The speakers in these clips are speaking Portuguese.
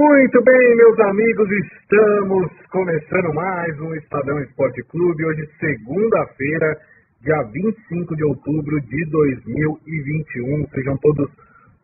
Muito bem, meus amigos, estamos começando mais um Estadão Esporte Clube. Hoje, segunda-feira, dia 25 de outubro de 2021. Sejam todos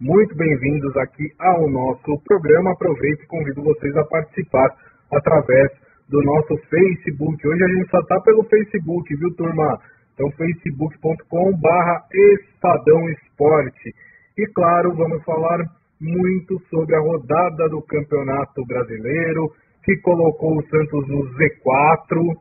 muito bem-vindos aqui ao nosso programa. Aproveito e convido vocês a participar através do nosso Facebook. Hoje a gente só está pelo Facebook, viu, turma? Então, facebook.com/barra Estadão Esporte. E claro, vamos falar muito sobre a rodada do Campeonato Brasileiro, que colocou o Santos no Z4,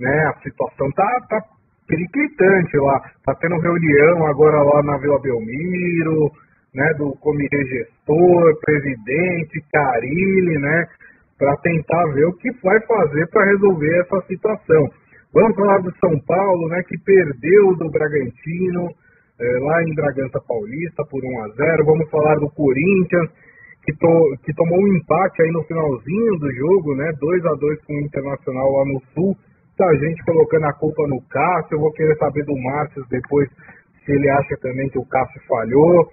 né? A situação tá, tá periclitante lá. Tá tendo reunião agora lá na Vila Belmiro, né? Do comitê gestor, presidente, Carilli, né? Para tentar ver o que vai fazer para resolver essa situação. Vamos falar do São Paulo, né? Que perdeu do Bragantino é, lá em Bragança Paulista por 1 a 0 Vamos falar do Corinthians, que, to, que tomou um empate aí no finalzinho do jogo, né? 2 a 2 com o Internacional lá no Sul. Tá gente colocando a culpa no Cássio. Eu vou querer saber do Márcio depois se ele acha também que o Cássio falhou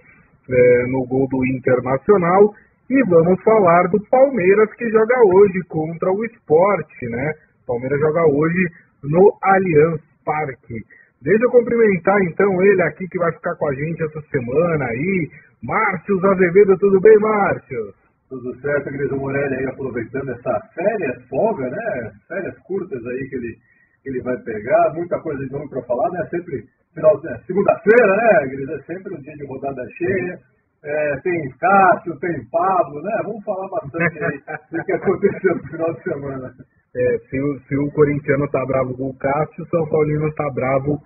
é, no gol do Internacional. E vamos falar do Palmeiras que joga hoje contra o Esporte, né? Palmeiras joga hoje no Allianz Parque. Deixa eu cumprimentar então ele aqui que vai ficar com a gente essa semana aí. Márcio Azevedo, tudo bem, Márcio? Tudo certo, Grisão Morelli aí aproveitando essa férias, folga, né? Férias curtas aí que ele, que ele vai pegar, muita coisa de novo para falar, né? Sempre final, né? segunda-feira, né, Gris? É sempre um dia de rodada cheia. É, tem Cássio, tem Pablo, né? Vamos falar bastante aí do que aconteceu no final de semana. É, se, o, se o corintiano tá bravo com o Cássio, o São Paulino tá bravo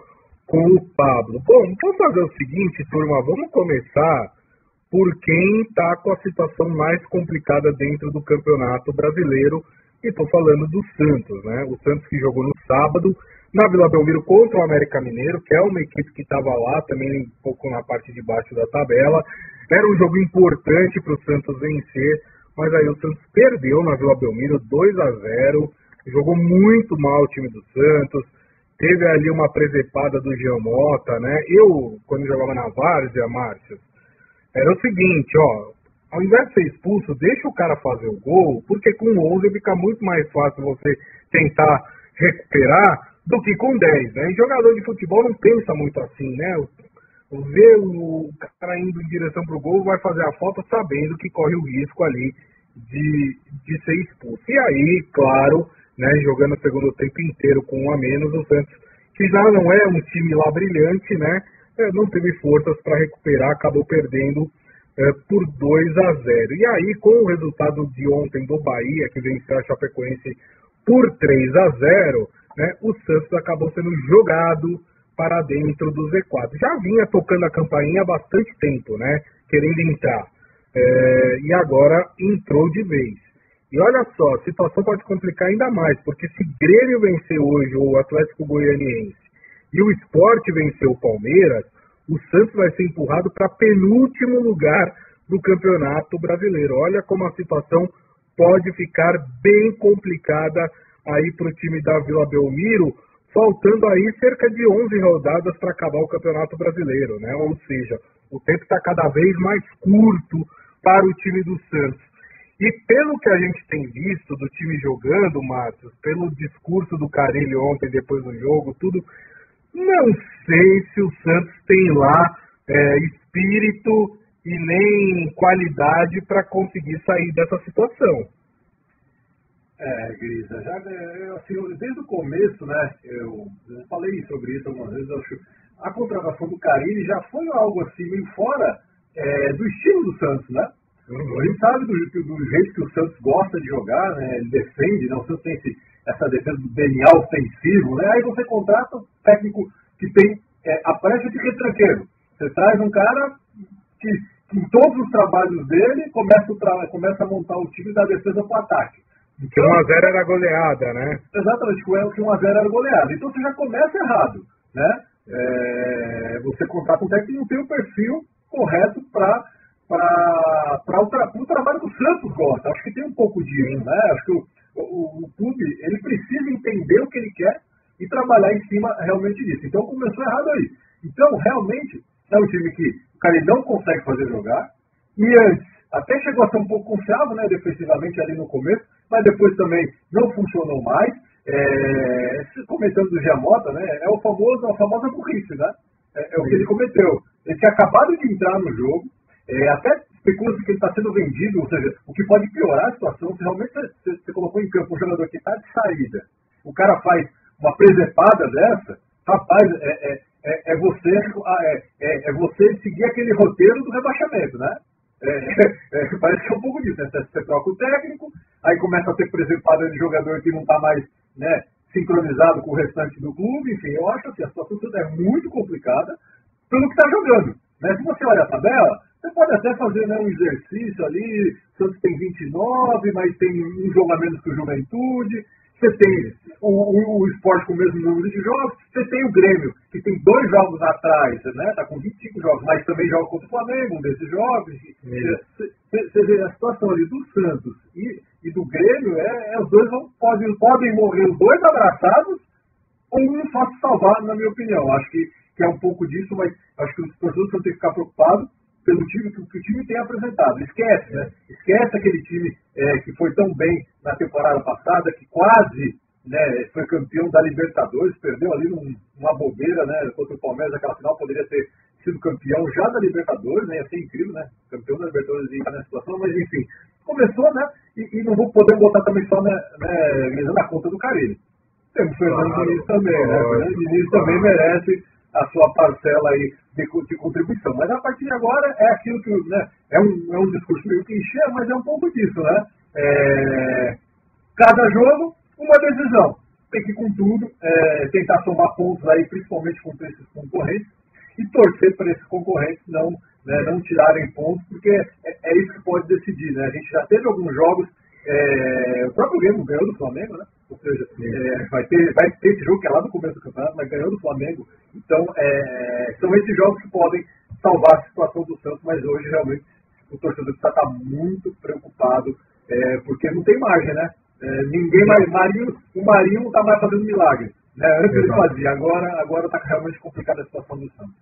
com o Pablo. Bom, vamos fazer o seguinte, turma, vamos começar por quem está com a situação mais complicada dentro do Campeonato Brasileiro, e estou falando do Santos, né? O Santos que jogou no sábado na Vila Belmiro contra o América Mineiro, que é uma equipe que estava lá também um pouco na parte de baixo da tabela. Era um jogo importante para o Santos vencer, mas aí o Santos perdeu na Vila Belmiro 2 a 0 jogou muito mal o time do Santos, teve ali uma presepada do Giamota, né? Eu, quando jogava na Várzea, Márcio, era o seguinte, ó, ao invés de ser expulso, deixa o cara fazer o gol, porque com 11 fica muito mais fácil você tentar recuperar do que com 10, né? E jogador de futebol não pensa muito assim, né? Vê o cara indo em direção pro gol, vai fazer a falta sabendo que corre o risco ali de, de ser expulso. E aí, claro, né, jogando o segundo tempo inteiro com um a menos, o Santos, que já não é um time lá brilhante, né, é, não teve forças para recuperar, acabou perdendo é, por 2 a 0. E aí, com o resultado de ontem do Bahia, que venceu a Chapecoense por 3 a 0, né, o Santos acabou sendo jogado para dentro do Z4. Já vinha tocando a campainha há bastante tempo, né, querendo entrar. É, e agora entrou de vez. E olha só, a situação pode complicar ainda mais, porque se Grêmio vencer hoje o Atlético Goianiense e o Esporte vencer o Palmeiras, o Santos vai ser empurrado para penúltimo lugar do Campeonato Brasileiro. Olha como a situação pode ficar bem complicada aí para o time da Vila Belmiro, faltando aí cerca de 11 rodadas para acabar o Campeonato Brasileiro, né? Ou seja, o tempo está cada vez mais curto para o time do Santos. E pelo que a gente tem visto do time jogando, Matos, pelo discurso do Carilli ontem, depois do jogo, tudo, não sei se o Santos tem lá é, espírito e nem qualidade para conseguir sair dessa situação. É, Grisa, já, é, assim, desde o começo, né, eu, eu, falei sobre isso algumas vezes, acho, a contratação do Carilli já foi algo assim, meio fora é, do estilo do Santos, né? A gente sabe do, do, jeito que o Santos gosta de jogar, né? Ele defende, né? O Santos tem esse, essa defesa do DNA ofensivo, né? Aí você contrata um técnico que tem é, a pressa de retranqueiro. Você traz um cara que, que, em todos os trabalhos dele começa, tra começa a montar o time da defesa para o ataque. Que 1x0 era goleada, né? Exatamente, que 1x0 era goleada. Então você já começa errado, né? É, você contrata um técnico que não tem o perfil correto para para o, trabalho que o Santos gosta. Acho que tem um pouco disso, né? Acho que o, o, o, clube ele precisa entender o que ele quer e trabalhar em cima realmente disso. Então começou errado aí. Então, realmente, é um time que o cara não consegue fazer jogar. E antes, até chegou a ser um pouco confiável, né, defensivamente ali no começo, mas depois também não funcionou mais. É, comentando do Giamota, né, é o famoso, a famosa burrice, né? É, é o que ele cometeu. Ele tinha acabado de entrar no jogo, é, até especula-se que ele está sendo vendido, ou seja, o que pode piorar a situação se realmente você, você colocou em campo um jogador que está de saída. O cara faz uma presepada dessa, rapaz, é, é, é, é você, é, é, é, você seguir aquele roteiro do rebaixamento, né? É, é, parece que é um pouco disso, né? Você troca o técnico, aí começa a ter presepada de jogador que não está mais né, sincronizado com o restante do clube, enfim, eu acho que assim, a situação é muito complicada pelo que está jogando. Né? Se você olha a tabela, você pode até fazer né, um exercício ali, Santos tem 29, mas tem um jogo a menos que o Juventude, você tem o, o, o, esporte com o mesmo número de jogos, você tem o Grêmio, que tem dois jogos atrás, né? Tá com 25 jogos, mas também joga contra o Flamengo, um desses jogos. Você vê a situação ali do Santos e, e do Grêmio, é, é, os dois vão, podem, podem morrer os dois abraçados, ou um só se salvar, na minha opinião. Acho que, que é um pouco disso, mas acho que os torcedores vão ter que ficar preocupados pelo time que, que, o time tem apresentado. Esquece, né? Esquece aquele time é, que foi tão bem na temporada passada, que quase né, foi campeão da Libertadores, perdeu ali num, bobeira né, contra o Palmeiras, aquela final poderia ter sido campeão já da Libertadores, né, ia ser incrível, né? Campeão da Libertadores e nessa situação, mas enfim, começou, né? E, e não vou poder botar também só né, né, na conta do Carilho. Temos o Fernando claro, Diniz também, né? O Fernando Diniz também merece a sua parcela aí de, de, contribuição. Mas a partir de agora é aquilo que né, é, um, é um discurso meio clichê, mas é um pouco disso, né? É, cada jogo, uma decisão. Tem que ir com tudo, é, tentar somar pontos aí, principalmente contra esses concorrentes, e torcer para esses concorrentes não, né, não tirarem pontos, porque é, é, isso que pode decidir. Né? A gente já teve alguns jogos, é, o próprio Grêmio ganhou do Flamengo, né? Ou seja, é, vai, ter, vai ter esse jogo que é lá no começo do campeonato, mas ganhou do Flamengo. Então, é, são esses jogos que podem salvar a situação do Santos, mas hoje realmente o torcedor está tá muito preocupado, é, porque não tem margem, né? É, ninguém mais. Marinho, o Marinho não está mais fazendo milagre. Né? Antes ele fazia, agora está realmente complicada a situação do Santos.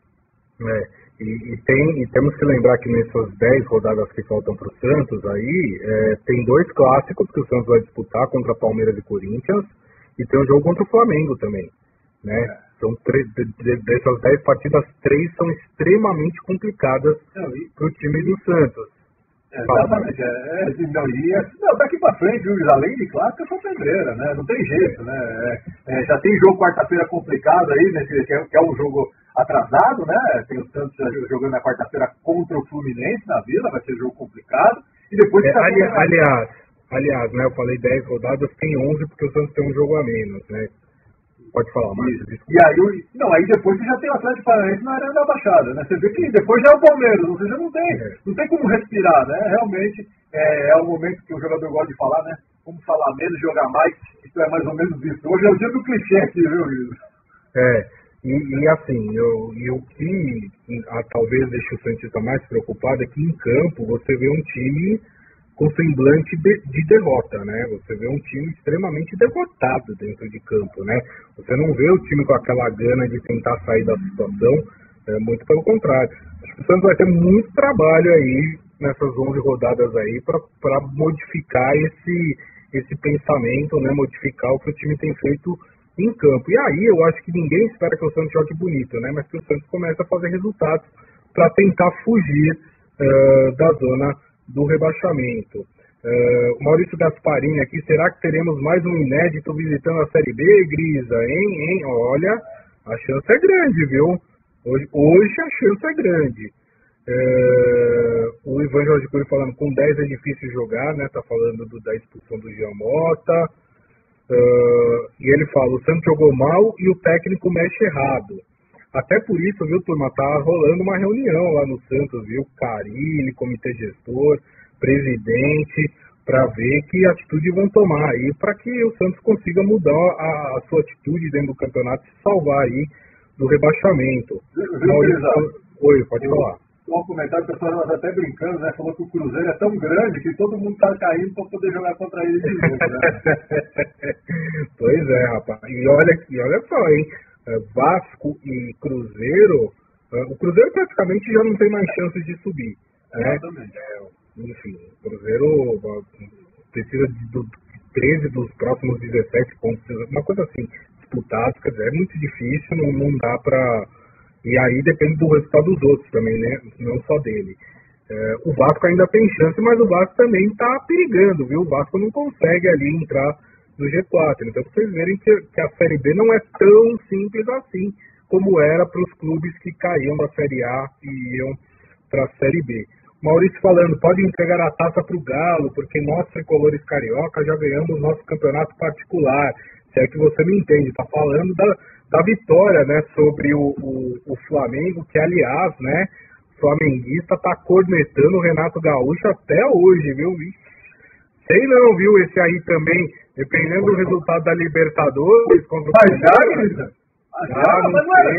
É, e, e, tem, e temos que lembrar que nessas 10 rodadas que faltam para o Santos aí, é, tem dois clássicos que o Santos vai disputar contra Palmeiras e Corinthians, e tem um jogo contra o Flamengo também. Né? É. São três, de, de, dessas 10 partidas, três são extremamente complicadas para o time do Santos. Exatamente. É, é, não, e, não, daqui para frente, além de clássico, são pedreira, né? Não tem jeito, né? É, é, já tem jogo quarta-feira complicado aí, né? Que é, que é um jogo atrasado, né? Tem o Santos jogando na quarta-feira contra o Fluminense na Vila, vai ser jogo complicado. E depois é, ali, aliás, aliás, né? Eu falei 10 rodadas, tem 11 porque o Santos tem um jogo a menos, né? Pode falar mais. E aí, não, aí depois você já tem o Atlético Paranaense na Arena da Baixada, né? Você vê que depois já é o Palmeiras, ou seja, não tem, é. não tem como respirar, né? Realmente é, é o momento que o jogador gosta de falar, né? Como falar menos, jogar mais, isso é mais ou menos isso. Hoje é o dia do clichê aqui, viu, Luiz? É, e, e, assim, eu, e o que a, talvez deixe o Santista mais preocupado é que em campo você vê um time com semblante de, de, derrota, né? Você vê um time extremamente derrotado dentro de campo, né? Você não vê o time com aquela gana de tentar sair da situação, é, muito pelo contrário. Acho que o Santos vai ter muito trabalho aí nessas 11 rodadas aí para modificar esse, esse pensamento, né? Modificar o que o time tem feito em campo. E aí eu acho que ninguém espera que o Santos jogue bonito, né? Mas que o Santos comece a fazer resultados para tentar fugir uh, da zona do rebaixamento. Uh, Maurício Gasparini aqui, será que teremos mais um inédito visitando a Série B, Grisa? Hein, hein? Olha, a chance é grande, viu? Hoje, hoje a chance é grande. Uh, o Ivan Jorge Cury falando com 10 é difícil jogar, né? Tá falando do, da expulsão do Giamota. Uh, e ele fala, o Santos jogou mal e o técnico mexe errado. Até por isso, viu, turma, tá rolando uma reunião lá no Santos, viu? Carilli, comitê gestor, presidente, para ver que atitude vão tomar aí para que o Santos consiga mudar a, a, sua atitude dentro do campeonato e salvar aí do rebaixamento. Oi, pode falar. Um comentário, o pessoal até brincando, né? Falou que o Cruzeiro é tão grande que todo mundo tá caindo para poder jogar contra ele de novo, né? pois é, rapaz. E olha, e olha só, hein? É, Vasco e Cruzeiro, é, o Cruzeiro praticamente já não tem mais chances de subir. Né? enfim, o Cruzeiro precisa de, de 13 dos próximos 17 pontos, uma coisa assim, disputados, quer dizer, é muito difícil, não, não dá para. E aí depende do resultado dos outros também, né? Não só dele. É, o Vasco ainda tem chance, mas o Vasco também está perigando, viu? O Vasco não consegue ali entrar no G4. Então, vocês verem que, que a Série B não é tão simples assim como era para os clubes que caíam da Série A e iam para a Série B. Maurício falando, pode entregar a taça para o Galo, porque nós, tricolores carioca, já ganhamos nosso campeonato particular. Se é que você me entende, está falando da, da vitória né, sobre o, o, o Flamengo, que aliás, né, flamenguista está cornetando o Renato Gaúcho até hoje, viu? Sei não, viu? Esse aí também, dependendo do resultado da Libertadores contra o Mas já, ah, já, mas não era.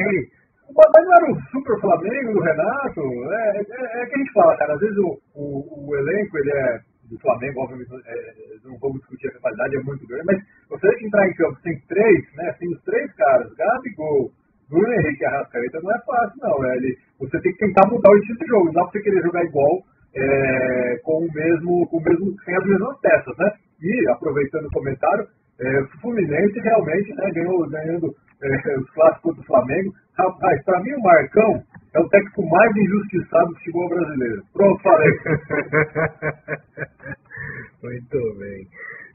Mas não era o super Flamengo do Renato? É, é, é, que a gente fala, cara, às vezes o, o, o elenco ele é do Flamengo, obviamente, é, é, não vamos discutir a qualidade, é muito grande, mas você tem que entrar em campo, tem três, né? Tem os três caras, Gabigol, Bruno Henrique e Arrascaeta, não é fácil, não. É, ele, você tem que tentar mudar o estilo de jogo, não dá pra você querer jogar igual é, com o mesmo, com o mesmo, sem as mesmas peças, né? E, aproveitando o comentário, é, o Fluminense realmente né, ganhou, ganhando é, os clássicos do Flamengo. Rapaz, para mim o Marcão é o técnico mais injustiçado do futebol brasileiro. Pronto, falei. Muito bem.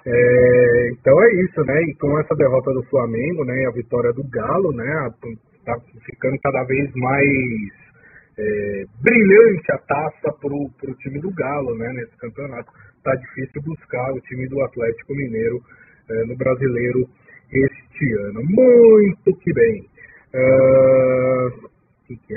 É, então é isso, né? E com essa derrota do Flamengo, né? A vitória do Galo, né? Tá ficando cada vez mais é, brilhante a taça pro, pro time do Galo, né? Nesse campeonato. Tá difícil buscar o time do Atlético Mineiro é, no brasileiro este ano. Muito que bem. Uh,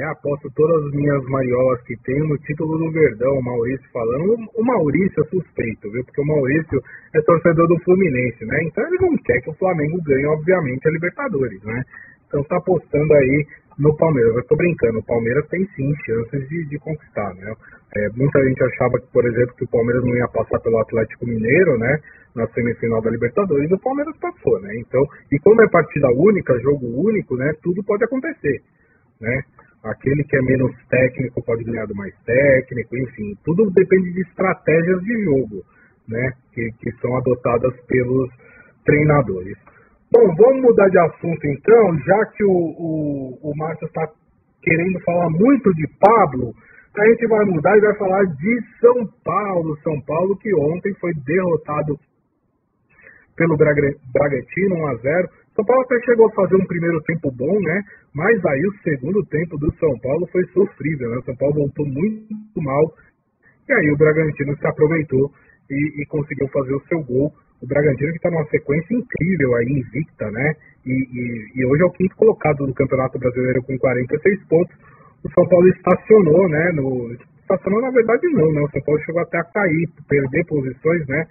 que, que é? Aposto todas as minhas mariolas que tenho no título do Verdão, o Maurício falando. O, Maurício é suspeito, viu? Porque o Maurício é torcedor do Fluminense, né? Então ele não quer que o Flamengo ganhe, obviamente, a Libertadores, né? Então tá apostando aí no Palmeiras. Eu estou brincando, o Palmeiras tem sim chances de, de conquistar, né? É, muita gente achava que, por exemplo, que o Palmeiras não ia passar pelo Atlético Mineiro, né? Na semifinal da Libertadores, o Palmeiras passou, né? Então, e como é partida única, jogo único, né? Tudo pode acontecer, né? Aquele que é menos técnico pode ganhar do mais técnico, enfim, tudo depende de estratégias de jogo, né? Que, que são adotadas pelos treinadores. Bom, vamos mudar de assunto então, já que o, o, o Márcio está querendo falar muito de Pablo, a gente vai mudar e vai falar de São Paulo. São Paulo que ontem foi derrotado pelo Bragantino 1 a 0 São Paulo até chegou a fazer um primeiro tempo bom, né? Mas aí o segundo tempo do São Paulo foi sofrível, né? São Paulo voltou muito mal. E aí o Bragantino se aproveitou e, e conseguiu fazer o seu gol o Bragantino que está numa sequência incrível aí, invicta, né? E, e, e, hoje é o quinto colocado do Campeonato Brasileiro com 46 pontos. O São Paulo estacionou, né? No, estacionou na verdade não, né? O São Paulo chegou até a cair, perder posições, né?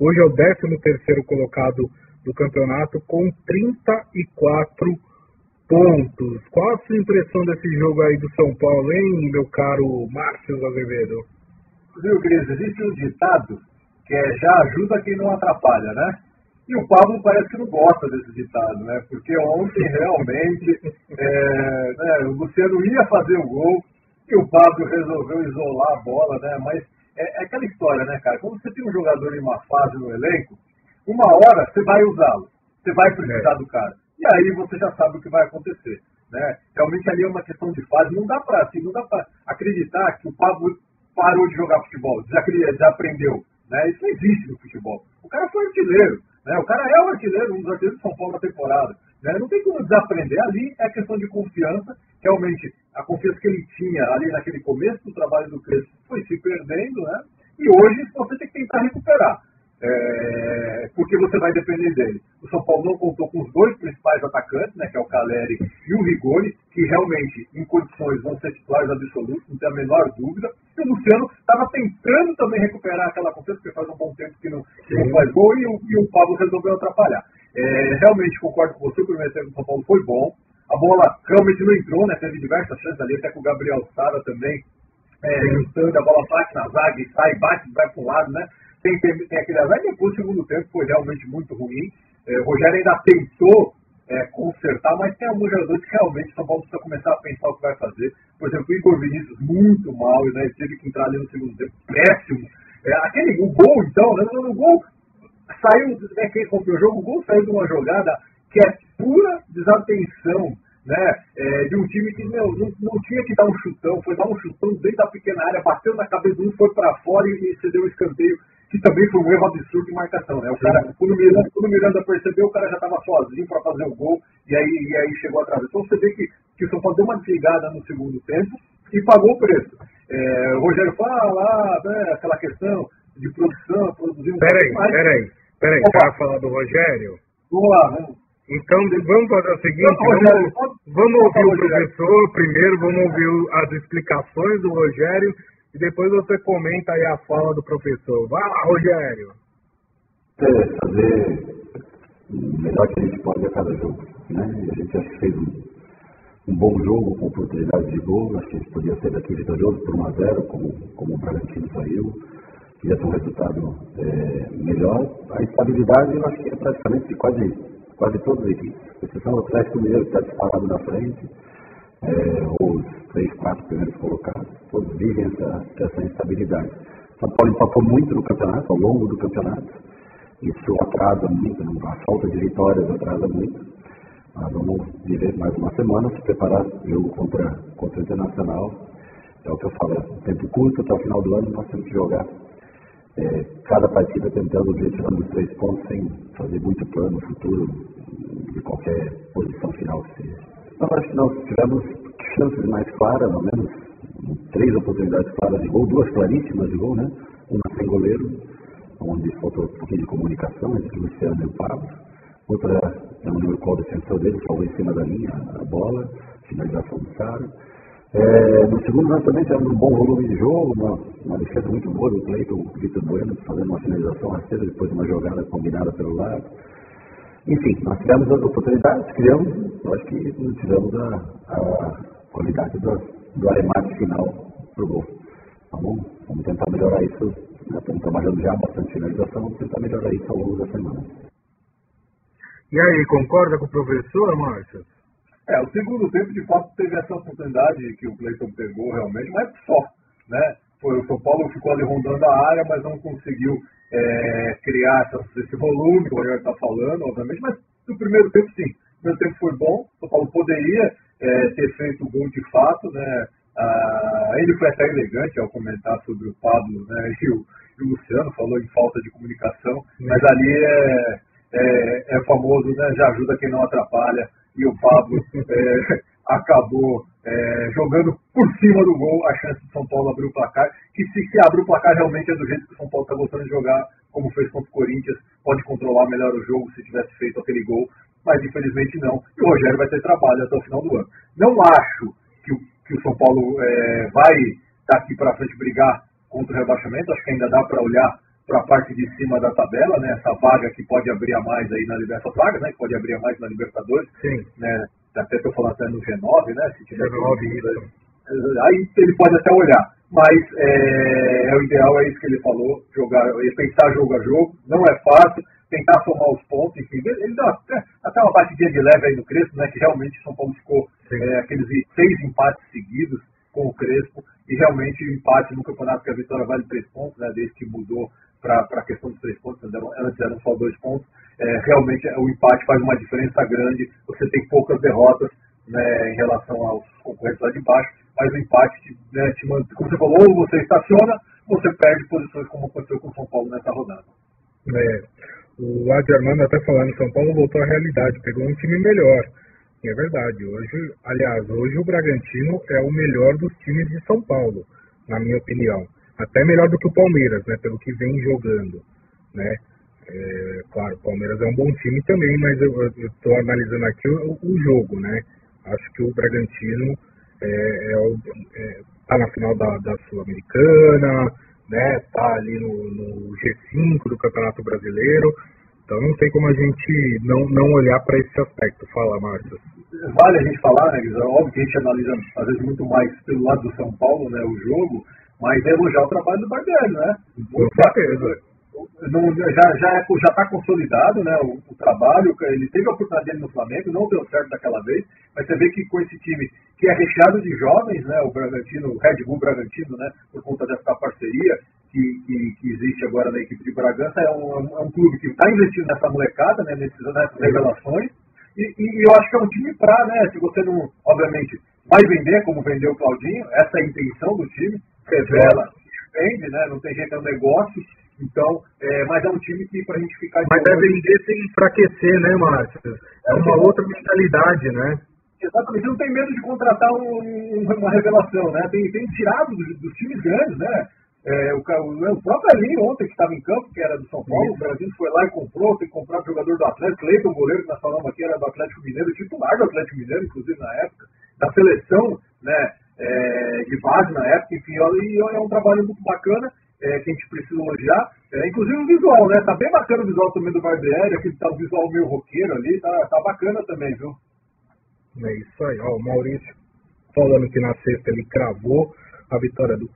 Hoje é o 13 terceiro colocado do campeonato com 34 pontos. Qual a sua impressão desse jogo aí do São Paulo, hein, meu caro Márcio Azevedo? Viu, Cris, existe um ditado que é já ajuda quem não atrapalha, né? E o Pablo parece que não gosta desse ditado, né? Porque ontem realmente é, né, o Luciano ia fazer o gol e o Pablo resolveu isolar a bola, né? Mas é, é aquela história, né, cara? Quando você tem um jogador em uma fase no elenco, uma hora você vai usá-lo, você vai precisar é. do cara. E aí você já sabe o que vai acontecer. Né? Realmente ali é uma questão de fase, não dá para assim, não dá para acreditar que o Pablo parou de jogar futebol, desaprendeu. Né? Isso não existe no futebol. O cara foi artilheiro. Né? O cara é o artilheiro, um dos artilheiros de São Paulo na temporada. Né? Não tem como desaprender. Ali é questão de confiança. Realmente, a confiança que ele tinha ali naquele começo do trabalho do Crespo foi se perdendo. Né? E hoje você tem que tentar recuperar é, porque você vai depender dele. O São Paulo não contou com os dois principais atacantes, né, que é o Caleri e o Rigoni, que realmente, em condições, vão ser titulares absolutos, não tem a menor dúvida. E o Luciano estava tentando também recuperar aquela confiança, porque faz um bom tempo que não, que não faz gol, e o, e o Pablo resolveu atrapalhar. É, realmente, concordo com você, o primeiro tempo do São Paulo foi bom. A bola realmente não entrou, né, teve diversas chances ali, até com o Gabriel Sara também, é, a bola bate na zaga e sai, bate, vai para um lado, né? Tem, tem, tem aquele azar, depois o segundo tempo foi realmente muito ruim. É, o Rogério ainda tentou é, consertar, mas tem alguns jogadores que realmente São Paulo precisa começar a pensar o que vai fazer. Por exemplo, o Igor Vinícius, muito mal, né? Teve que entrar ali no segundo tempo, péssimo. É, aquele, o gol, então, né? No gol, saiu, né, quem comprou o jogo, o gol saiu de uma jogada que é pura desatenção, né? É, de um time que meu, não, não tinha que dar um chutão, foi dar um chutão dentro da pequena área, bateu na cabeça de um, foi para fora e, e cedeu o escanteio que também foi um erro absurdo de marcação, né? O cara, quando o Miranda, quando o Miranda percebeu, o cara já estava sozinho para fazer o gol e aí, e aí chegou atrás. Então você vê que, que o São Paulo deu uma desligada no segundo tempo e pagou o preço. É, o Rogério fala lá, né, aquela questão de produção, produzir um Peraí, mais... peraí, peraí, vai falar do Rogério? Vamos lá, vamos. Então vamos fazer o seguinte, então, Rogério, vamos, vamos ouvir o professor primeiro, vamos ouvir as explicações do Rogério e depois você comenta aí a fala do professor. Vai lá, Rogério. É fazer o melhor que a gente pode a cada jogo. Né? A gente acho que fez um, um bom jogo com oportunidade de gol. Acho que a gente podia ser daqui vitorioso por 1 a 0 como, como o Bragantino saiu. Queria ter um resultado é, melhor. A estabilidade eu acho que é praticamente de quase, quase todas as equipes. Exceção do Atlético Mineiro que está disparado na frente é, os três, quatro primeiros colocados, todos vivem essa, essa instabilidade. São Paulo empatou muito no campeonato, ao longo do campeonato. Isso atrasa muito, a falta de vitórias atrasa muito. Nós vamos viver mais uma semana, se preparar jogo contra, contra o Internacional. É o que eu falo, é tempo curto, até o final do ano nós temos que jogar é, cada partida tentando ver tirando os três pontos sem fazer muito plano futuro de qualquer posição final que seja. Eu acho que nós tivemos chances mais claras, ao menos três oportunidades claras de gol, duas claríssimas de gol, né? Uma sem goleiro, onde faltou um pouquinho de comunicação entre o Luciano e o Pablo. Outra, é um número qual defensor dele, salvou em cima da linha a bola, finalização do Sara. É, no segundo nós também tivemos um bom volume de jogo, uma, uma defesa muito boa do Cleiton, Vitor Bueno, fazendo uma finalização rasteira, depois de uma jogada combinada pelo lado. Enfim, nós tivemos as oportunidades, criamos, eu acho que não tivemos a, a qualidade do, do aremate final para o gol. Tá bom? Vamos tentar melhorar isso. Já estamos trabalhando já bastante finalização, vamos tentar melhorar isso ao longo da semana. E aí, concorda com o professor, Márcio? É, o segundo tempo, de fato, teve essa oportunidade que o Cleiton pegou realmente, mas só, né? Foi, o São Paulo ficou ali rondando a área, mas não conseguiu é, criar esse volume que o Rogério está falando, obviamente, mas no primeiro tempo sim. O primeiro tempo foi bom, o São Paulo poderia é, ter feito o gol de fato, né? Ah, ele foi até elegante ao comentar sobre o Pablo né, e, o, e o Luciano, falou em falta de comunicação, mas ali é, é, é famoso, né, já ajuda quem não atrapalha, e o Pablo é, acabou é, jogando por cima do gol a chance de São Paulo abrir o placar, que se, se abre o placar realmente é do jeito que o São Paulo está gostando de jogar, como fez contra o Corinthians, pode controlar melhor o jogo se tivesse feito aquele gol, mas infelizmente não, e o Rogério vai ter trabalho até o final do ano. Não acho que o, que o São Paulo é, vai estar tá aqui para frente brigar contra o rebaixamento, acho que ainda dá para olhar para a parte de cima da tabela, né? Essa vaga que pode abrir a mais aí na Libertadores, né? Que pode abrir a mais na Libertadores. Sim. Né? Até estou falando até no G9, né? Se tiver G9, isso. Aí ele pode até olhar. Mas é, é, o ideal, é isso que ele falou, jogar, pensar jogo a jogo, não é fácil, tentar somar os pontos, enfim, ele dá até, até uma batidinha de leve aí no Crespo, né? Que realmente São Paulo ficou é, aqueles seis empates seguidos com o Crespo, e realmente o empate no campeonato que a vitória vale três pontos, né? Desde que mudou para a questão dos três pontos, antes eram só dois pontos é, realmente o empate faz uma diferença grande. Você tem poucas derrotas né, em relação aos concorrentes lá de baixo, mas o empate, né, te manda, como você falou, ou você estaciona, ou você perde posições, como aconteceu com o São Paulo nessa rodada. É, o Adi Armando até falando, São Paulo voltou à realidade, pegou um time melhor. É verdade, hoje, aliás, hoje o Bragantino é o melhor dos times de São Paulo, na minha opinião. Até melhor do que o Palmeiras, né, pelo que vem jogando, né? É, claro, o Palmeiras é um bom time também, mas eu estou analisando aqui o, o, jogo, né? Acho que o Bragantino está é, é, é tá na final da, da Sul-Americana, né? Está ali no, no, G5 do Campeonato Brasileiro. Então não tem como a gente não, não olhar para esse aspecto. Fala, Márcio. Vale a gente falar, né, Guizão? Óbvio que a gente analisa às vezes muito mais pelo lado do São Paulo, né, o jogo, mas é elogiar o trabalho do Barbieri, né? Com certeza. Não, já já é, já está consolidado né, o, o, trabalho, ele teve a oportunidade dele no Flamengo, não deu certo daquela vez, mas você vê que com esse time que é recheado de jovens, né, o Bragantino, o Red Bull Bragantino, né, por conta dessa parceria que, que, que existe agora na equipe de Bragança, é um, é um clube que está investindo nessa molecada, né, nessas revelações, e, e, eu acho que é um time para, né, se você não, obviamente, vai vender como vendeu o Claudinho, essa é a intenção do time, revela, vende, né, não tem jeito, é um negócio, então, é, mas é um time que para a gente ficar. Mas é vender sem enfraquecer, né, Márcio? É uma outra mentalidade, né? Exatamente, não tem medo de contratar um, uma revelação, né? Tem, tem tirado dos, dos times grandes, né? É, o, o, próprio Alinho ontem que estava em campo, que era do São Paulo, Isso. o Brasil foi lá e comprou, tem que comprar jogador do Atlético, Cleiton, goleiro que nós falamos aqui, era do Atlético Mineiro, titular do Atlético Mineiro, inclusive na época, da seleção, né, é, de base na época, enfim, e é um trabalho muito bacana é, que a gente precisa elogiar. É, inclusive o visual, né? Tá bem bacana o visual também do Barbieri, aquele tá visual meio roqueiro ali, tá, tá bacana também, viu? É isso aí, ó, o Maurício falando que na sexta ele cravou a vitória do,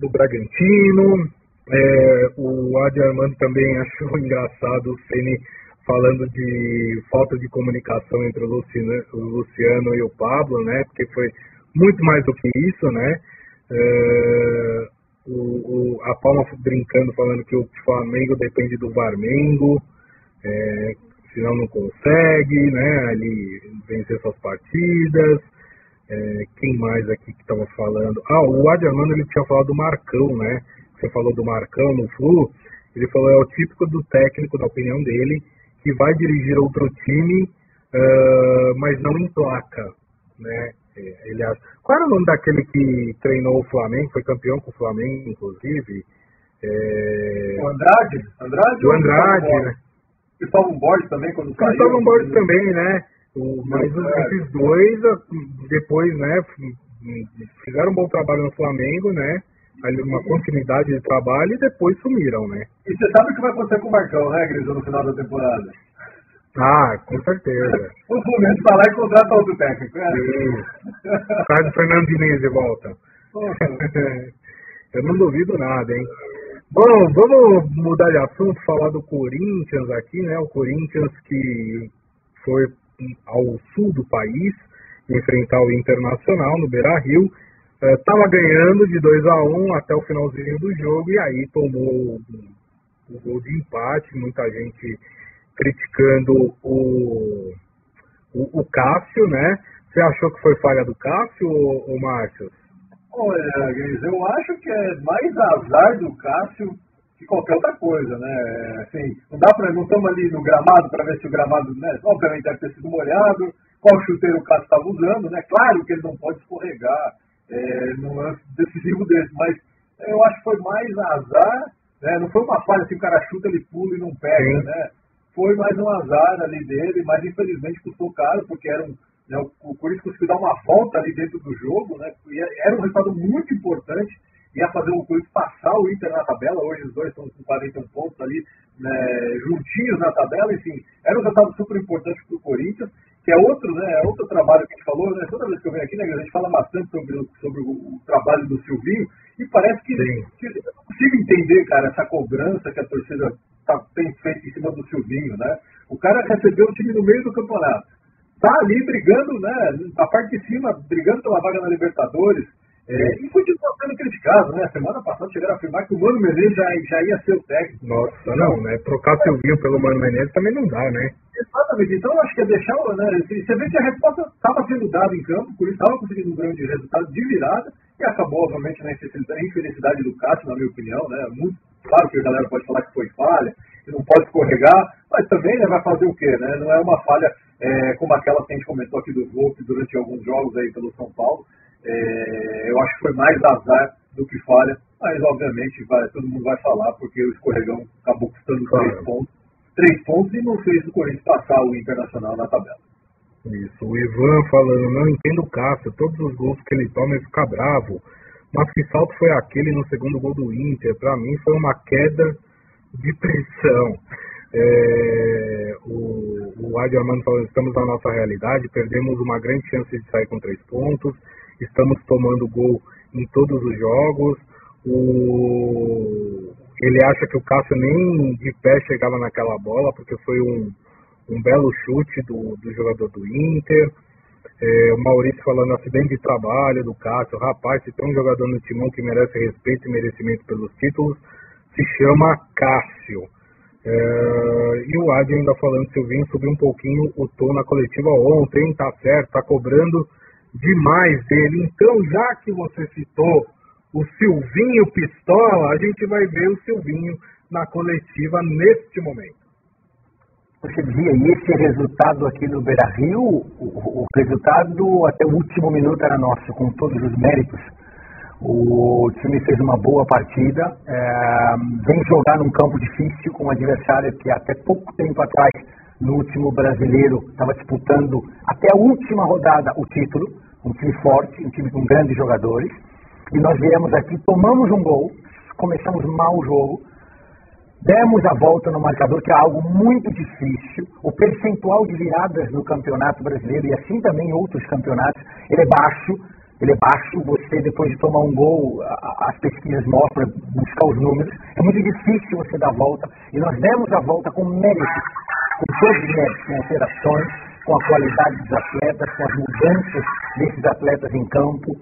do Bragantino. É, o Adi Armando também achou engraçado o Ceni falando de falta de comunicação entre o Luciano, o Luciano, e o Pablo, né? Porque foi muito mais do que isso, né? É, o, o, a Palma brincando, falando que o Flamengo depende do Varmengo, é, senão não consegue, né, ali vencer suas partidas. É, quem mais aqui que estava falando? Ah, o Adriano ele tinha falado do Marcão, né? Você falou do Marcão no Flu. Ele falou é o típico do técnico, da opinião dele, que vai dirigir outro time, uh, mas não em placa, né? É, ele acha. Qual era o nome daquele que treinou o Flamengo, foi campeão com o Flamengo, inclusive? É... O Andrade? Andrade o Andrade, né? Cristóvão Borges também, quando saiu. Cristóvão Borges também, né? O, mas é. esses dois, depois, né, fizeram um bom trabalho no Flamengo, né? Ali uma continuidade de trabalho e depois sumiram, né? E você sabe o que vai acontecer com o Marcão, né, Gris, no final da temporada? Ah, com certeza. o Fluminense vai lá e contrata outro técnico. É. Traz o Fernando Diniz de volta. Eu não duvido nada, hein? Bom, vamos mudar de assunto, falar do Corinthians aqui, né? O Corinthians que foi ao sul do país enfrentar o Internacional no Beira Rio. Estava uh, ganhando de 2 a 1 um até o finalzinho do jogo e aí tomou o gol de empate. Muita gente criticando o, o, o Cássio, né? Você achou que foi falha do Cássio, ou, Márcio? Olha, eu acho que é mais azar do Cássio que qualquer outra coisa, né? Assim, não dá para não estamos ali no gramado para ver se o gramado, né? Obviamente deve ter sido molhado, qual chuteiro o Cássio estava usando, né? Claro que ele não pode escorregar é, num lance decisivo desse, mas eu acho que foi mais azar, né? Não foi uma falha assim, o cara chuta, ele pula e não pega, Sim. né? Foi mais um azar ali dele, mas infelizmente custou caro, porque era um, né, o Corinthians conseguiu dar uma volta ali dentro do jogo, né, era um resultado muito importante, ia fazer o Corinthians passar o Inter na tabela, hoje os dois estão com 41 pontos ali, né, juntinhos na tabela, enfim, era um resultado super importante para o Corinthians, que é outro, né, é outro trabalho que a gente falou, né, toda vez que eu venho aqui, né, a gente fala bastante sobre, sobre o, trabalho do Silvinho, e parece que, não consigo entender, cara, essa cobrança que a torcida tá, tem feito em cima do Silvinho, né? O cara recebeu o time no meio do campeonato. Tá ali brigando, né? Na parte de cima, brigando pela vaga na Libertadores. É, e continua sendo criticado, né? Semana passada chegaram a afirmar que o Mano Menezes já, já ia ser o técnico. Nossa, não, né? Trocar Silvinho pelo Mano Menezes também não dá, né? Exatamente. Então eu acho que é deixar, né? Você vê que a resposta estava sendo dada em campo, por isso estava conseguindo um grande resultado de virada, e acabou, obviamente, na infelicidade do Cássio, na minha opinião, né? Muito Claro que a galera pode falar que foi falha, que não pode escorregar, mas também né, vai fazer o quê? Né? Não é uma falha é, como aquela que a gente comentou aqui do Volpe durante alguns jogos aí pelo São Paulo. É, eu acho que foi mais azar do que falha, mas obviamente vai, todo mundo vai falar porque o escorregão acabou custando claro. três pontos. Três pontos e não fez o Corinthians passar o Internacional na tabela. Isso, o Ivan falando, não entendo o Cássio, todos os gols que ele toma ele fica bravo. Mas que salto foi aquele no segundo gol do Inter? Para mim foi uma queda de pressão. É, o, o Adi Armando falou, estamos na nossa realidade, perdemos uma grande chance de sair com três pontos, estamos tomando gol em todos os jogos. O ele acha que o Cássio nem de pé chegava naquela bola, porque foi um, um belo chute do, do jogador do Inter. É, o Maurício falando acidente de trabalho do Cássio. Rapaz, se tem um jogador no timão que merece respeito e merecimento pelos títulos, se chama Cássio. É, e o Adi ainda falando, Silvinho subiu um pouquinho o tom na coletiva ontem, tá certo, tá cobrando demais dele. Então, já que você citou o Silvinho Pistola, a gente vai ver o Silvinho na coletiva neste momento. Você dizia, e esse resultado aqui no Beira Rio, o, o resultado até o último minuto era nosso, com todos os méritos. O time fez uma boa partida, é, vem jogar num campo difícil com um adversário que até pouco tempo atrás, no último brasileiro, estava disputando até a última rodada o título, um time forte, um time com grandes jogadores. E nós viemos aqui, tomamos um gol, começamos mal o jogo, demos a volta no marcador, que é algo muito difícil. O percentual de viradas no campeonato brasileiro, e assim também em outros campeonatos, ele é baixo. Ele é baixo, você depois de tomar um gol, as pesquisas mostram, buscar os números, é muito difícil você dar a volta. E nós demos a volta com mérito, com todos os méritos, com alterações, com a qualidade dos atletas, com as mudanças desses atletas em campo.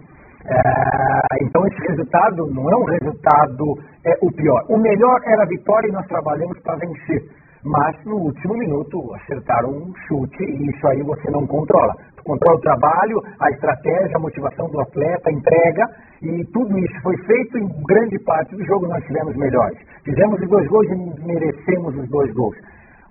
É, então esse resultado não é um resultado é, o pior. O melhor era a vitória e nós trabalhamos para vencer. Mas no último minuto acertaram um chute e isso aí você não controla. Tu controla o trabalho, a estratégia, a motivação do atleta, a entrega e tudo isso foi feito em grande parte do jogo nós tivemos melhores. Fizemos os dois gols e merecemos os dois gols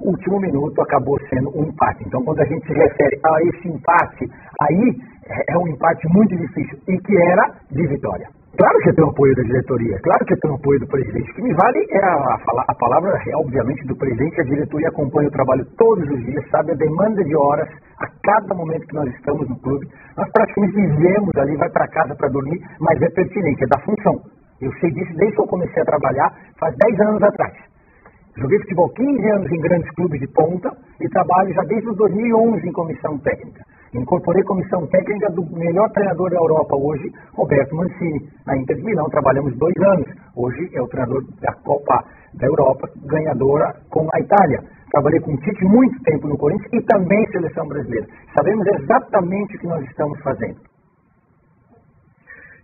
último minuto acabou sendo um empate. Então, quando a gente se refere a esse empate, aí é, é um empate muito difícil e que era de vitória. Claro que eu tenho apoio da diretoria, claro que eu tenho apoio do presidente. O que me vale é a, a palavra, obviamente, do presidente. A diretoria acompanha o trabalho todos os dias, sabe a demanda de horas a cada momento que nós estamos no clube. Nós praticamente vivemos ali, vai para casa para dormir, mas é pertinente, é da função. Eu sei disso desde que eu comecei a trabalhar, faz 10 anos atrás. Joguei futebol 15 anos em grandes clubes de ponta e trabalho já desde os 2011 em comissão técnica. Incorporei comissão técnica do melhor treinador da Europa hoje, Roberto Mancini. Na Inter de Milão trabalhamos dois anos. Hoje é o treinador da Copa da Europa, ganhadora com a Itália. Trabalhei com o Tite muito tempo no Corinthians e também seleção brasileira. Sabemos exatamente o que nós estamos fazendo.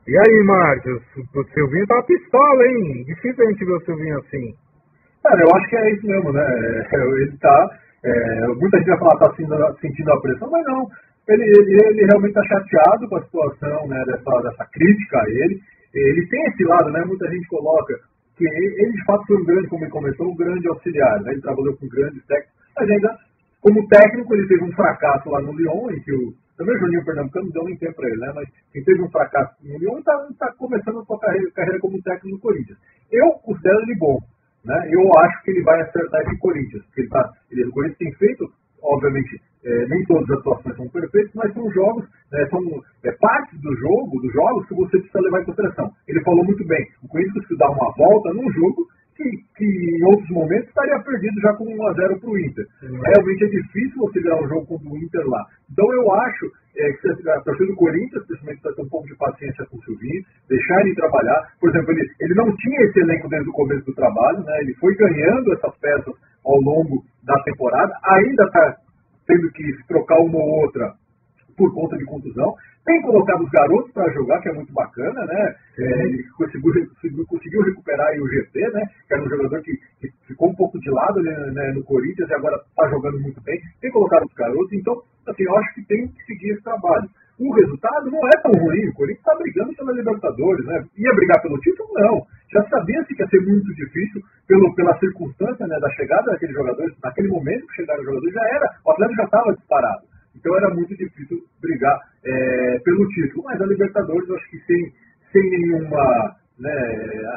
E aí, Marcos, o Silvinho tá pistola, hein? Difícil a gente ver o Silvinho assim. Cara, eu acho que é isso mesmo, né? É, ele tá. É, muita gente vai falar que tá sentindo, sentindo a pressão, mas não. Ele, ele, ele realmente está chateado com a situação né, dessa, dessa crítica a ele. Ele tem esse lado, né? Muita gente coloca que ele de fato foi um grande, como ele começou, um grande auxiliar, né? Ele trabalhou com grandes técnicos, mas ainda, como técnico, ele teve um fracasso lá no Lyon, em que o. Também o Juninho Pernambucano não deu nem tempo para ele, né? Mas quem teve um fracasso no Lyon está tá começando a sua carreira, carreira como técnico no Corinthians. Eu considero ele bom. Né? Eu acho que ele vai acertar esse Corinthians, porque ele tá, ele, o Corinthians tem feito, obviamente, é, nem todas as atuações são perfeitas, mas são jogos, né, são é, partes do jogo, dos jogos que você precisa levar em consideração. Ele falou muito bem, o Corinthians precisa dar uma volta num jogo que, que em outros momentos estaria perdido já com 1x0 para o Inter. Uhum. Realmente é difícil você ganhar um jogo contra o Inter lá. Então eu acho é, que a torcida do Corinthians, principalmente, precisa ter um pouco de paciência com o Silvinho, deixar ele trabalhar. Por exemplo, ele, ele não tinha esse elenco desde o começo do trabalho, né? ele foi ganhando essas peças ao longo da temporada, ainda está tendo que trocar uma ou outra por conta de contusão. Tem colocado os garotos para jogar, que é muito bacana, né? É, ele conseguiu, conseguiu, conseguiu, recuperar o GP, né? Que era um jogador que, que ficou um pouco de lado né, né no Corinthians e agora está jogando muito bem. Tem colocado os garotos, então, assim, eu acho que tem que seguir esse trabalho. O resultado não é tão ruim, o Corinthians está brigando pela Libertadores, né? Ia brigar pelo título? Não. Já sabia-se que ia ser muito difícil pelo, pela circunstância né, da chegada daqueles jogadores, naquele momento que chegaram os jogadores, já era, o Atlético já estava disparado. Então era muito difícil brigar é, pelo título. Mas a Libertadores, eu acho que sem, sem nenhuma né,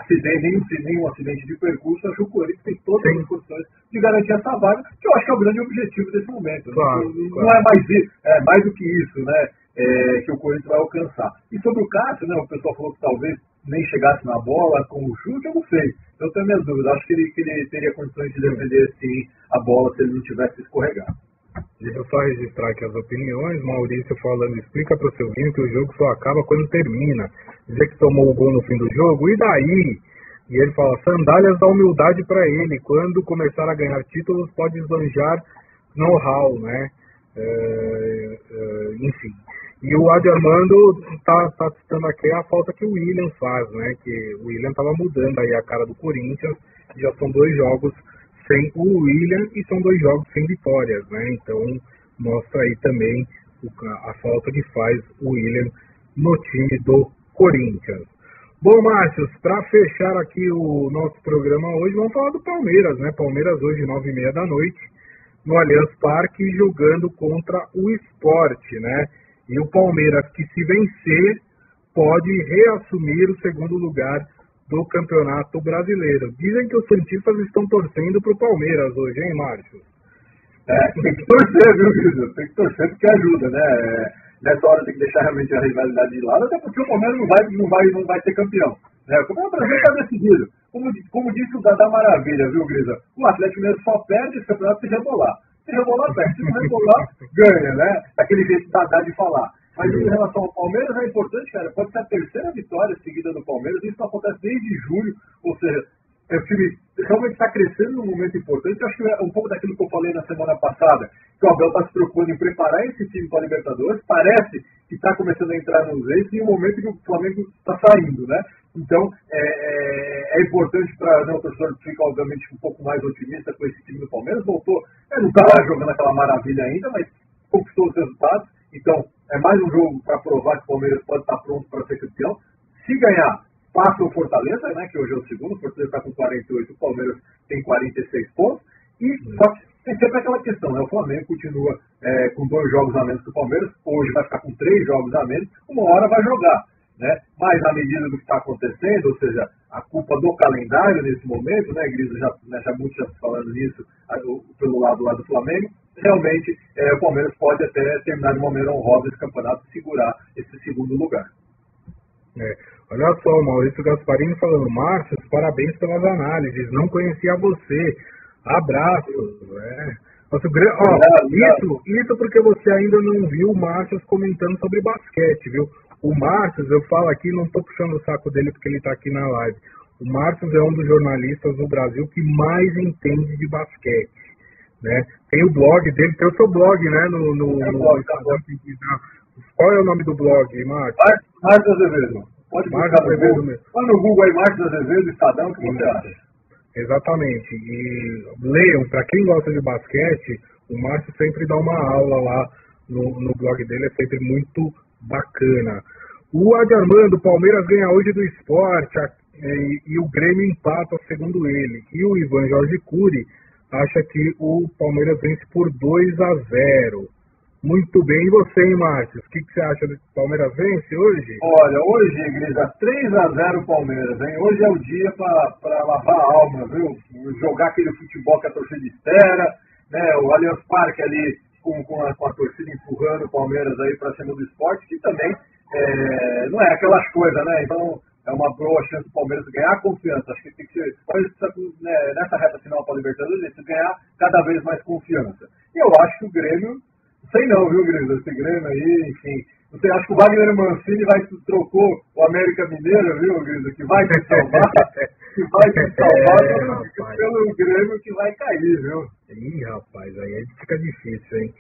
acidente, nenhum, nenhum acidente de percurso, acho que o Corinthians tem todas Sim. as condições de garantir essa vaga, que eu acho que é o grande objetivo desse momento. Né? Claro, não, claro. é mais, é mais do que isso, né? É, que o Corinthians vai alcançar. E sobre o Cássio, né, o pessoal falou que talvez nem chegasse na bola com o chute, eu não sei. Eu tenho minhas dúvidas. Acho que ele, que ele teria condições de defender sim a bola se ele não tivesse escorregado. Deixa eu só registrar aqui as opiniões. Maurício falando, explica para o Silvinho que o jogo só acaba quando termina. Dizer que tomou o gol no fim do jogo, e daí? E ele fala: sandálias da humildade para ele. Quando começar a ganhar títulos, pode esbanjar know-how, né? É, é, enfim. E o Adi Armando tá, tá citando aqui a falta que o William faz, né? Que o William tava mudando aí a cara do Corinthians. Já são dois jogos sem o William e são dois jogos sem vitórias, né? Então mostra aí também a falta que faz o William no time do Corinthians. Bom, Márcio, para fechar aqui o nosso programa hoje, vamos falar do Palmeiras, né? Palmeiras hoje, nove e meia da noite, no Allianz Parque, jogando contra o esporte, né? E o Palmeiras, que se vencer, pode reassumir o segundo lugar do Campeonato Brasileiro. Dizem que os Santistas estão torcendo para o Palmeiras hoje, hein, Márcio? É, tem que torcer, viu, Guilherme? Tem que torcer porque ajuda, né? nessa hora tem que deixar realmente a rivalidade de lado, até porque o Palmeiras não vai, não vai, não vai ser campeão. Né? O Campeonato Brasileiro está decidido. Como, como disse o Dada Maravilha, viu, Grisa? O Atlético mesmo só perde esse campeonato se rebolar. Se rebolar, perde. Se não rebolar, ganha, né? Aquele jeito Dada de falar. Mas em relação ao Palmeiras é importante, cara, pode ser a terceira vitória seguida do Palmeiras, isso acontece desde julho, ou seja, é, o time realmente está crescendo num momento importante. Eu acho que é um pouco daquilo que eu falei na semana passada, que o Abel está se preocupando em preparar esse time para a Libertadores. Parece que está começando a entrar nos eixos e o momento que o Flamengo está saindo, né? Então, é, é, é importante para né, o torcedor ficar, obviamente, um pouco mais otimista com esse time do Palmeiras. Voltou, é, não está jogando aquela maravilha ainda, mas conquistou os resultados. Então, é mais um jogo para provar que o Palmeiras pode estar tá pronto para ser campeão. Se ganhar, passa o Fortaleza, né, que hoje é o segundo, o Fortaleza está com 48, o Palmeiras tem 46 pontos, e só que tem sempre aquela questão, né, o Flamengo continua é, com dois jogos a menos que o Palmeiras, hoje vai ficar com três jogos a menos, uma hora vai jogar, né, mas na medida do que está acontecendo, ou seja, a culpa do calendário nesse momento, né, Grisa, já, né, já muitos já falando nisso, pelo lado lá do Flamengo, realmente é, o Palmeiras pode até terminar de uma maneira honrosa esse campeonato e segurar esse segundo lugar. É. Olha só, o Maurício Gasparini falando, Márcio, parabéns pelas análises, não conhecia você. Abraços. É. Nosso, ó, isso, isso porque você ainda não viu o Márcio comentando sobre basquete, viu? O Márcio, eu falo aqui, não estou puxando o saco dele porque ele está aqui na live. O Márcio é um dos jornalistas do Brasil que mais entende de basquete. Né? Tem o blog dele, tem o seu blog, né? No, no, é no, blog, tá Qual é o nome do blog, Márcio? Márcio Azevedo. Pode Marcos Azevedo mesmo. Põe no Google aí, Marcos Azevedo, Estadão, o que você acha? Exatamente. E leiam, para quem gosta de basquete, o Márcio sempre dá uma aula lá no, no blog dele, é sempre muito bacana. O Adi Armando, Palmeiras ganha hoje do esporte e, e, o Grêmio empata, segundo ele. E o Ivan Jorge Cury acha que o Palmeiras vence por 2 a 0. Muito bem. E você, hein, Márcio? O que, que, você acha do Palmeiras vence hoje? Olha, hoje, Igreja, 3x0 Palmeiras, hein? Hoje é o dia para lavar a alma, viu? Jogar aquele futebol que a torcida espera, né? O Allianz Parque ali com, com, a, com a torcida empurrando o Palmeiras aí para cima do esporte, que também é, não é aquelas coisas, né? Então é uma boa chance do Palmeiras ganhar confiança. Acho que tem que ser, né, nessa reta final para a Libertadores, ganhar cada vez mais confiança. E eu acho que o Grêmio sei não, viu, Grisa? Esse Grêmio aí, enfim. Você acha que o Wagner Mancini vai trocou o América Mineiro, viu, Grisa? Que vai te salvar, que vai te salvar é, pelo Grêmio que vai cair, viu? Ih, rapaz, aí fica difícil, hein?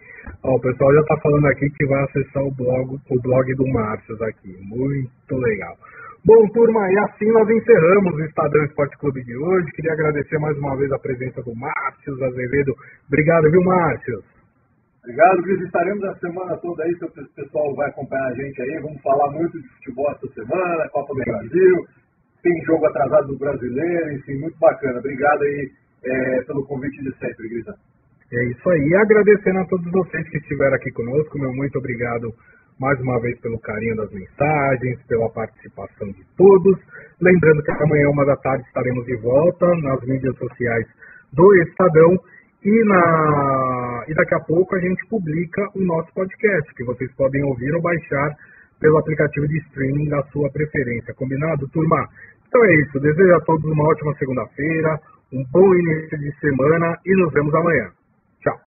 Ó, o pessoal já tá falando aqui que vai acessar o blog, o blog do Márcio aqui. Muito legal. Bom, turma, e assim nós encerramos o Estadão Esporte Clube de hoje. Queria agradecer mais uma vez a presença do Márcio Azevedo. Obrigado, viu, Márcio? Obrigado, Cris. Estaremos a semana toda aí, se o pessoal vai acompanhar a gente aí. Vamos falar muito de futebol essa semana, Copa do Brasil. Tem jogo atrasado do brasileiro, enfim, muito bacana. Obrigado aí é, pelo convite de sempre, Grisa. É isso aí. Agradecendo a todos vocês que estiveram aqui conosco, meu muito obrigado mais uma vez pelo carinho das mensagens, pela participação de todos. Lembrando que amanhã, uma da tarde, estaremos de volta nas mídias sociais do Estadão e, na, e daqui a pouco a gente publica o nosso podcast, que vocês podem ouvir ou baixar pelo aplicativo de streaming da sua preferência. Combinado, turma? Então é isso. Desejo a todos uma ótima segunda-feira, um bom início de semana e nos vemos amanhã. Tchau.